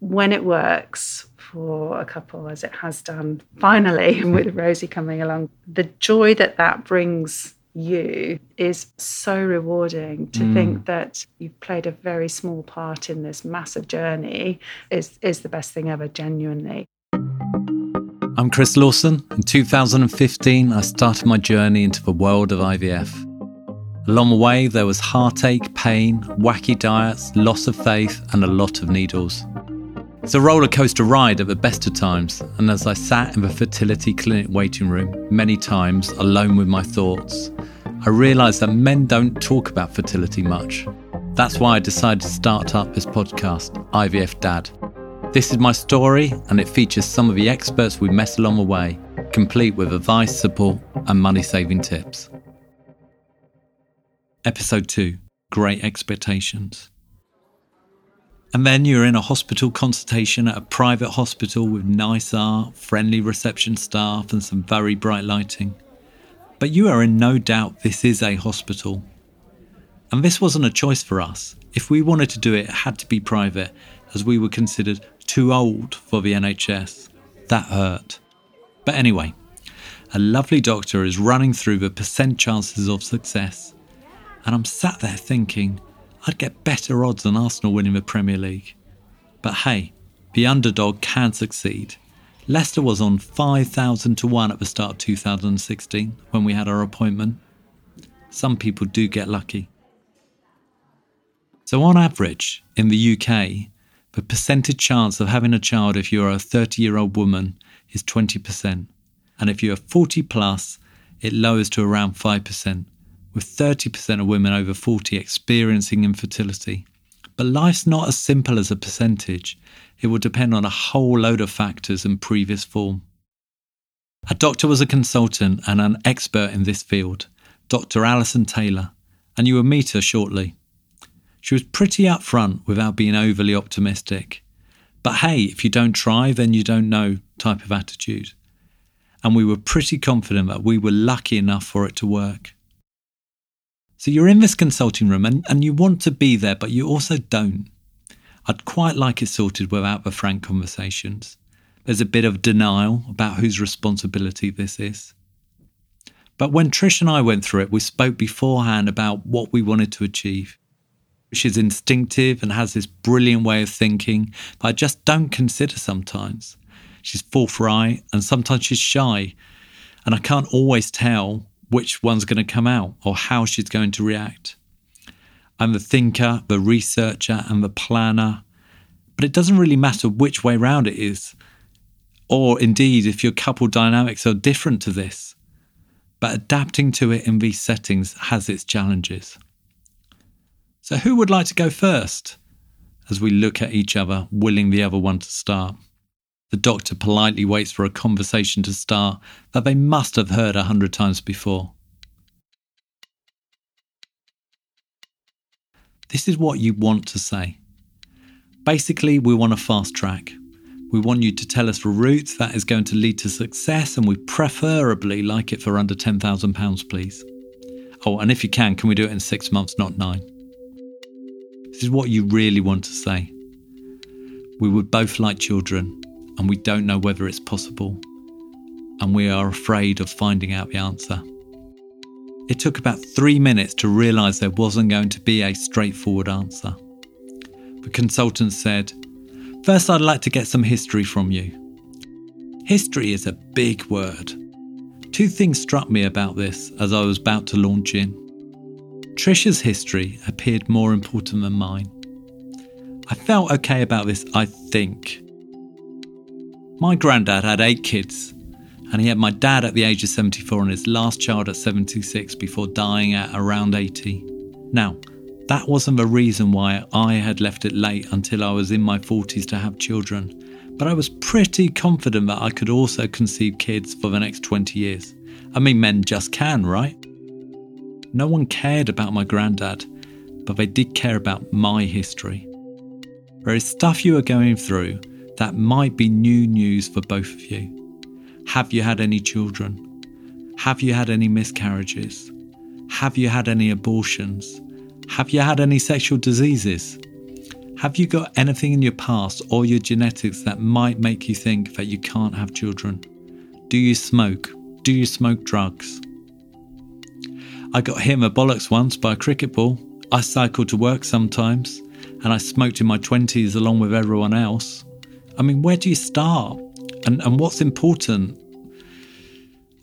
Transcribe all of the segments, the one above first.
when it works for a couple, as it has done finally with Rosie coming along, the joy that that brings you is so rewarding to mm. think that you've played a very small part in this massive journey is is the best thing ever genuinely I'm Chris Lawson. In 2015, I started my journey into the world of IVF. Along the way, there was heartache, pain, wacky diets, loss of faith, and a lot of needles. It's a roller coaster ride at the best of times, and as I sat in the fertility clinic waiting room, many times alone with my thoughts, I realised that men don't talk about fertility much. That's why I decided to start up this podcast, IVF Dad. This is my story, and it features some of the experts we met along the way, complete with advice, support, and money saving tips. Episode 2 Great Expectations. And then you're in a hospital consultation at a private hospital with nice art, friendly reception staff, and some very bright lighting. But you are in no doubt this is a hospital. And this wasn't a choice for us. If we wanted to do it, it had to be private, as we were considered too old for the NHS. That hurt. But anyway, a lovely doctor is running through the percent chances of success. And I'm sat there thinking, I'd get better odds than Arsenal winning the Premier League. But hey, the underdog can succeed. Leicester was on 5,000 to 1 at the start of 2016 when we had our appointment. Some people do get lucky. So, on average, in the UK, the percentage chance of having a child if you're a 30 year old woman is 20%. And if you're 40 plus, it lowers to around 5% with 30% of women over 40 experiencing infertility. But life's not as simple as a percentage. It will depend on a whole load of factors and previous form. A doctor was a consultant and an expert in this field, Dr. Alison Taylor, and you will meet her shortly. She was pretty upfront without being overly optimistic. But hey, if you don't try, then you don't know type of attitude. And we were pretty confident that we were lucky enough for it to work. So you're in this consulting room and, and you want to be there, but you also don't. I'd quite like it sorted without the frank conversations. There's a bit of denial about whose responsibility this is. But when Trish and I went through it, we spoke beforehand about what we wanted to achieve. She's instinctive and has this brilliant way of thinking that I just don't consider sometimes. She's forthright and sometimes she's shy, and I can't always tell which one's going to come out or how she's going to react. I'm the thinker, the researcher, and the planner. But it doesn't really matter which way round it is, or indeed if your couple dynamics are different to this. But adapting to it in these settings has its challenges. So, who would like to go first? As we look at each other, willing the other one to start. The doctor politely waits for a conversation to start that they must have heard a hundred times before. This is what you want to say. Basically, we want a fast track. We want you to tell us the route that is going to lead to success, and we preferably like it for under £10,000, please. Oh, and if you can, can we do it in six months, not nine? This is what you really want to say. We would both like children, and we don't know whether it's possible, and we are afraid of finding out the answer. It took about three minutes to realise there wasn't going to be a straightforward answer. The consultant said, First, I'd like to get some history from you. History is a big word. Two things struck me about this as I was about to launch in. Trish's history appeared more important than mine. I felt okay about this, I think, my granddad had eight kids, and he had my dad at the age of 74 and his last child at 76 before dying at around 80. Now, that wasn't the reason why I had left it late until I was in my 40s to have children, but I was pretty confident that I could also conceive kids for the next 20 years. I mean, men just can, right? No one cared about my granddad, but they did care about my history. There is stuff you are going through that might be new news for both of you. Have you had any children? Have you had any miscarriages? Have you had any abortions? Have you had any sexual diseases? Have you got anything in your past or your genetics that might make you think that you can't have children? Do you smoke? Do you smoke drugs? I got hit in the bollocks once by a cricket ball. I cycled to work sometimes, and I smoked in my 20s along with everyone else. I mean, where do you start? And, and what's important?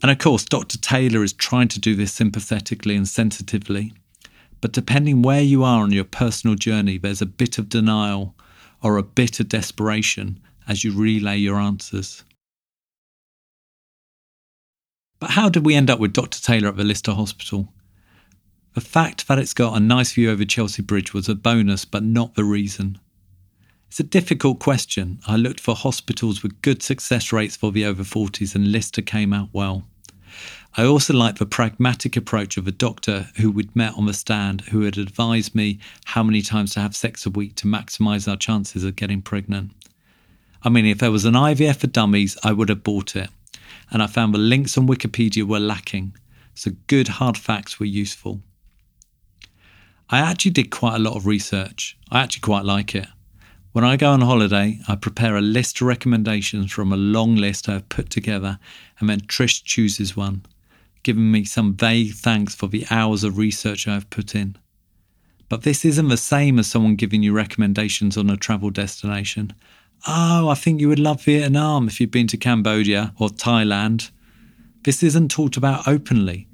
And of course, Dr. Taylor is trying to do this sympathetically and sensitively. But depending where you are on your personal journey, there's a bit of denial or a bit of desperation as you relay your answers. But how did we end up with Dr. Taylor at the Lister Hospital? The fact that it's got a nice view over Chelsea Bridge was a bonus, but not the reason. It's a difficult question. I looked for hospitals with good success rates for the over 40s, and Lister came out well. I also liked the pragmatic approach of a doctor who we'd met on the stand who had advised me how many times to have sex a week to maximise our chances of getting pregnant. I mean, if there was an IVF for dummies, I would have bought it. And I found the links on Wikipedia were lacking, so good hard facts were useful. I actually did quite a lot of research. I actually quite like it. When I go on holiday, I prepare a list of recommendations from a long list I have put together, and then Trish chooses one, giving me some vague thanks for the hours of research I have put in. But this isn't the same as someone giving you recommendations on a travel destination. Oh, I think you would love Vietnam if you've been to Cambodia or Thailand. This isn't talked about openly.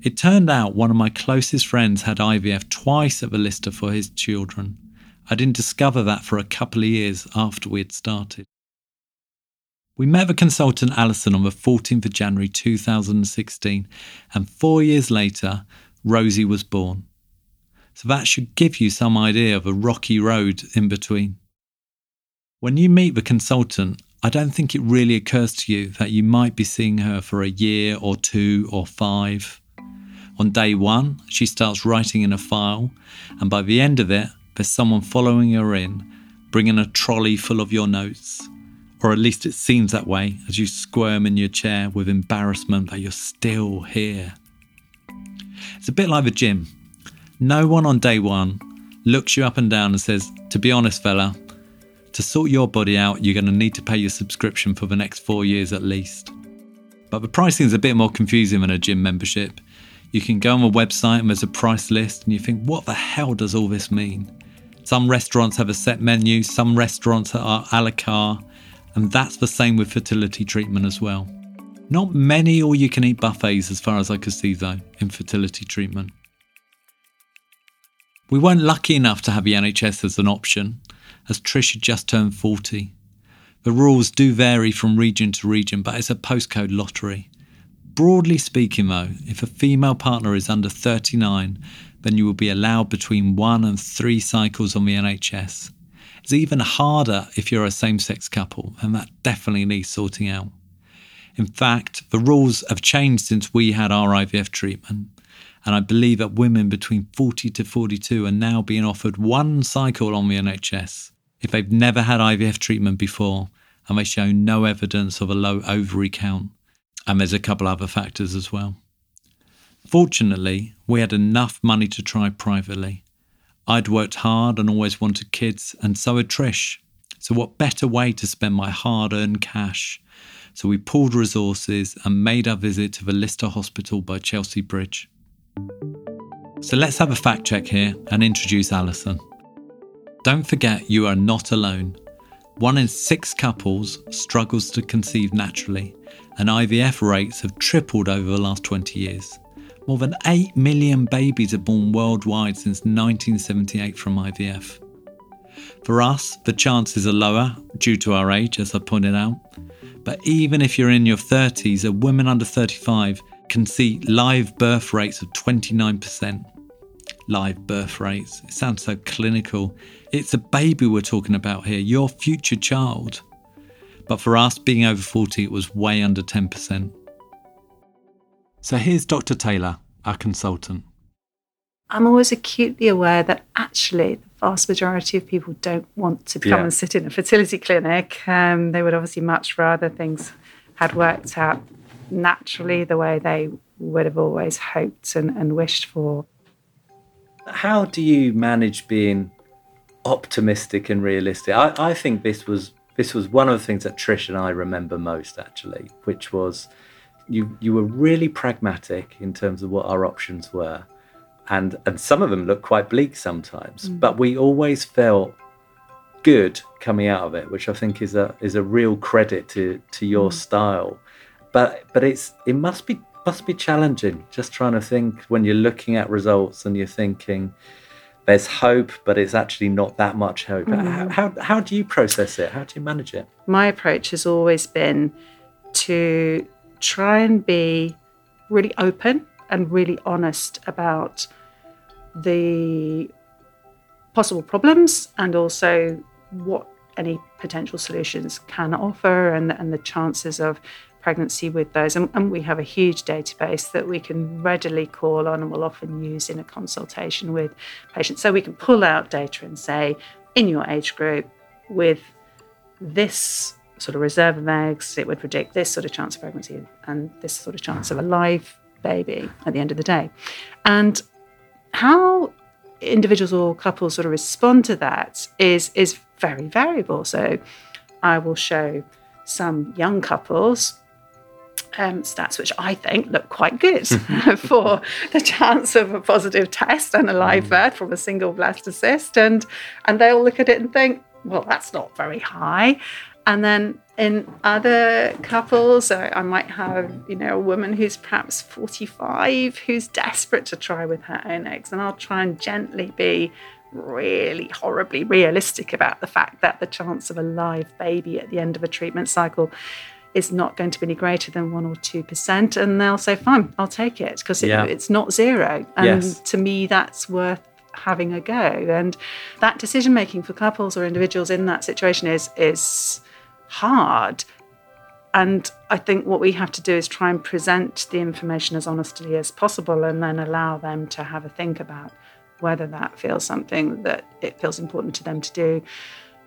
It turned out one of my closest friends had IVF twice at the Lister for his children. I didn't discover that for a couple of years after we had started. We met the consultant Alison on the 14th of January 2016, and four years later, Rosie was born. So that should give you some idea of a rocky road in between. When you meet the consultant, I don't think it really occurs to you that you might be seeing her for a year or two or five. On day one, she starts writing in a file, and by the end of it, there's someone following her in, bringing a trolley full of your notes. Or at least it seems that way as you squirm in your chair with embarrassment that you're still here. It's a bit like the gym. No one on day one looks you up and down and says, To be honest, fella, to sort your body out, you're going to need to pay your subscription for the next four years at least. But the pricing is a bit more confusing than a gym membership. You can go on a website and there's a price list, and you think, what the hell does all this mean? Some restaurants have a set menu, some restaurants are a la carte, and that's the same with fertility treatment as well. Not many all you can eat buffets, as far as I could see, though, in fertility treatment. We weren't lucky enough to have the NHS as an option, as Trish had just turned 40. The rules do vary from region to region, but it's a postcode lottery. Broadly speaking, though, if a female partner is under 39, then you will be allowed between one and three cycles on the NHS. It's even harder if you're a same sex couple, and that definitely needs sorting out. In fact, the rules have changed since we had our IVF treatment, and I believe that women between 40 to 42 are now being offered one cycle on the NHS if they've never had IVF treatment before and they show no evidence of a low ovary count. And there's a couple other factors as well. Fortunately, we had enough money to try privately. I'd worked hard and always wanted kids, and so had Trish. So, what better way to spend my hard earned cash? So, we pooled resources and made our visit to the Lister Hospital by Chelsea Bridge. So, let's have a fact check here and introduce Alison. Don't forget you are not alone. One in six couples struggles to conceive naturally, and IVF rates have tripled over the last 20 years. More than 8 million babies are born worldwide since 1978 from IVF. For us, the chances are lower due to our age, as I pointed out. But even if you're in your 30s, a woman under 35 can see live birth rates of 29%. Live birth rates. It sounds so clinical. It's a baby we're talking about here, your future child. But for us, being over 40, it was way under 10%. So here's Dr. Taylor, our consultant. I'm always acutely aware that actually the vast majority of people don't want to come Yeah. and sit in a fertility clinic. Um, they would obviously much rather things had worked out naturally the way they would have always hoped and, and wished for. How do you manage being optimistic and realistic. I, I think this was this was one of the things that Trish and I remember most actually, which was you you were really pragmatic in terms of what our options were. And and some of them looked quite bleak sometimes, mm. but we always felt good coming out of it, which I think is a is a real credit to to your mm. style. But but it's it must be must be challenging just trying to think when you're looking at results and you're thinking there's hope, but it's actually not that much hope. Mm. How, how, how do you process it? How do you manage it? My approach has always been to try and be really open and really honest about the possible problems and also what any potential solutions can offer and, and the chances of pregnancy with those. And, and, we have a huge database that we can readily call on and will often use in a consultation with patients. So we can pull out data and say, in your age group, with this sort of reserve of eggs, it would predict this sort of chance of pregnancy and this sort of chance of a live baby at the end of the day. And how individuals or couples sort of respond to that is is very variable. So I will show some young couples um, stats which I think look quite good for the chance of a positive test and a live mm. birth from a single blastocyst, and and they'll look at it and think, well, that's not very high. And then in other couples, I, might have, you know, a woman who's perhaps 45 who's desperate to try with her own eggs, and I'll try and gently be really horribly realistic about the fact that the chance of a live baby at the end of a treatment cycle is not going to be any greater than one or two percent, and they'll say, "Fine, I'll take it," because it, yeah. it's not zero. And yes. to me, that's worth having a go. And that decision making for couples or individuals in that situation is is hard. And I think what we have to do is try and present the information as honestly as possible, and then allow them to have a think about whether that feels something that it feels important to them to do.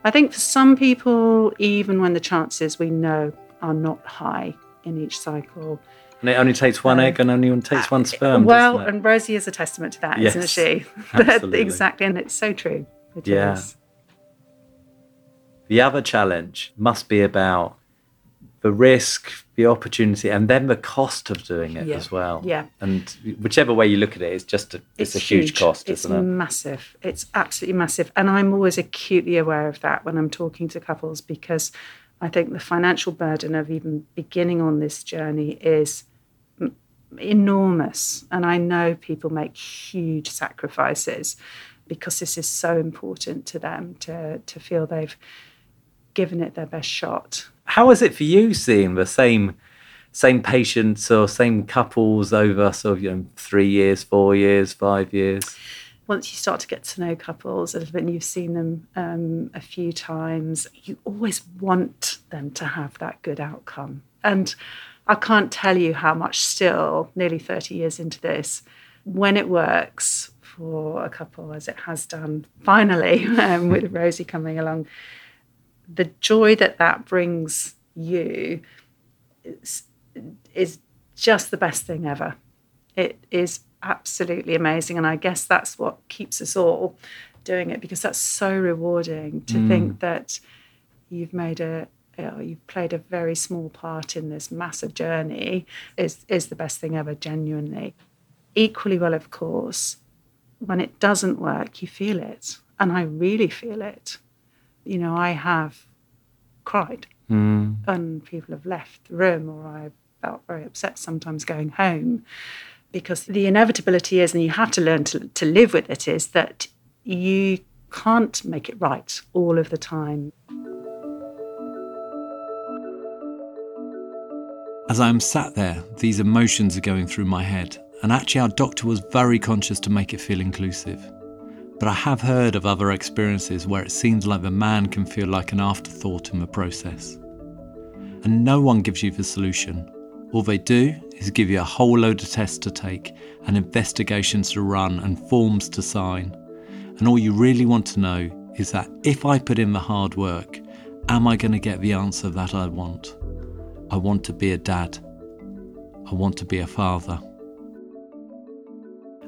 I think for some people, even when the chances we know are not high in each cycle. And it only takes one egg and only one takes uh, one sperm. Well, and Rosie is a testament to that, yes, not she? exactly, and it's so true. It yeah. Is. The other challenge must be about the risk, the opportunity, and then the cost of doing it yeah. as well. Yeah. And whichever way you look at it, it's just a, it's, it's a huge, huge cost, it's isn't it? massive. It's absolutely massive. And I'm always acutely aware of that when I'm talking to couples because I think the financial burden of even beginning on this journey is enormous. And I know people make huge sacrifices because this is so important to them to, to feel they've given it their best shot. How is it for you seeing the same same patients or same couples over sort of you know three years, four years, five years? once you start to get to know couples a little bit and you've seen them um, a few times, you always want them to have that good outcome. And I can't tell you how much still, nearly 30 years into this, when it works for a couple as it has done finally um, with Rosie coming along, the joy that that brings you is, is just the best thing ever. It is absolutely amazing. And I guess that's what keeps us all doing it because that's so rewarding to mm. think that you've made a you know, you've played a very small part in this massive journey is is the best thing ever genuinely equally well of course when it doesn't work you feel it and i really feel it you know i have cried mm. and people have left the room or i felt very upset sometimes going home because the inevitability is, and you have to learn to, to live with it, is that you can't make it right all of the time. As I'm sat there, these emotions are going through my head, and actually, our doctor was very conscious to make it feel inclusive. But I have heard of other experiences where it seems like the man can feel like an afterthought in the process. And no one gives you the solution. All they do is give you a whole load of tests to take and investigations to run and forms to sign. And all you really want to know is that if I put in the hard work, am I going to get the answer that I want? I want to be a dad. I want to be a father.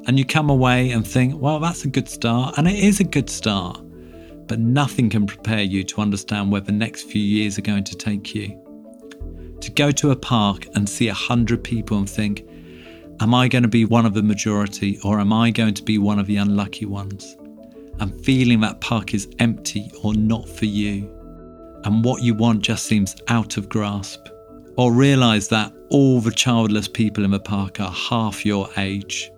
And you come away and think, well, that's a good start. And it is a good start. but nothing can prepare you to understand where the next few years are going to take you. To go to a park and see a hundred people and think, Am I going to be one of the majority or am I going to be one of the unlucky ones? And feeling that park is empty or not for you, and what you want just seems out of grasp. Or realise that all the childless people in the park are half your age.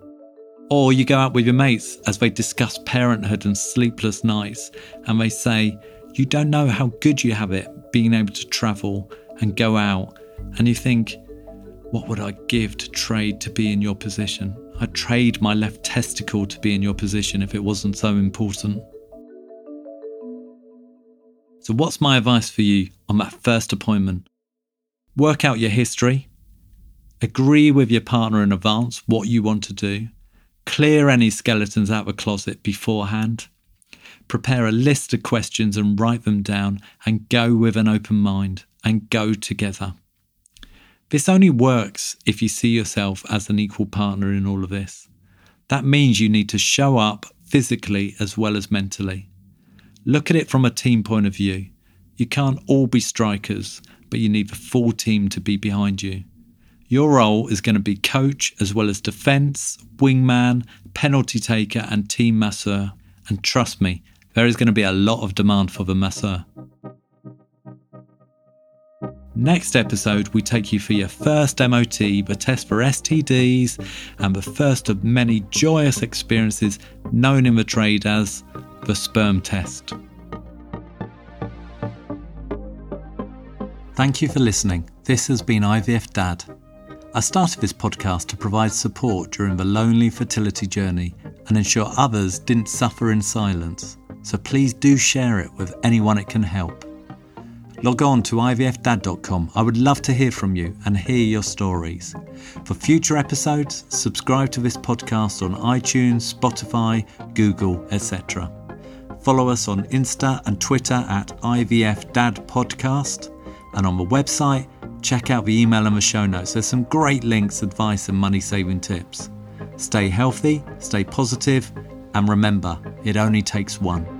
Or you go out with your mates as they discuss parenthood and sleepless nights, and they say, You don't know how good you have it being able to travel and go out. And you think, what would I give to trade to be in your position? I'd trade my left testicle to be in your position if it wasn't so important. So, what's my advice for you on that first appointment? Work out your history, agree with your partner in advance what you want to do, clear any skeletons out of the closet beforehand, prepare a list of questions and write them down, and go with an open mind and go together. This only works if you see yourself as an equal partner in all of this. That means you need to show up physically as well as mentally. Look at it from a team point of view. You can't all be strikers, but you need the full team to be behind you. Your role is going to be coach as well as defence, wingman, penalty taker, and team masseur. And trust me, there is going to be a lot of demand for the masseur. Next episode, we take you for your first MOT, the test for STDs, and the first of many joyous experiences known in the trade as the sperm test. Thank you for listening. This has been IVF Dad. I started this podcast to provide support during the lonely fertility journey and ensure others didn't suffer in silence. So please do share it with anyone it can help log on to ivfdad.com. I would love to hear from you and hear your stories. For future episodes, subscribe to this podcast on iTunes, Spotify, Google, etc. Follow us on Insta and Twitter at ivfdadpodcast. And on the website, check out the email and the show notes. There's some great links, advice, and money saving tips. Stay healthy, stay positive, and remember, it only takes one.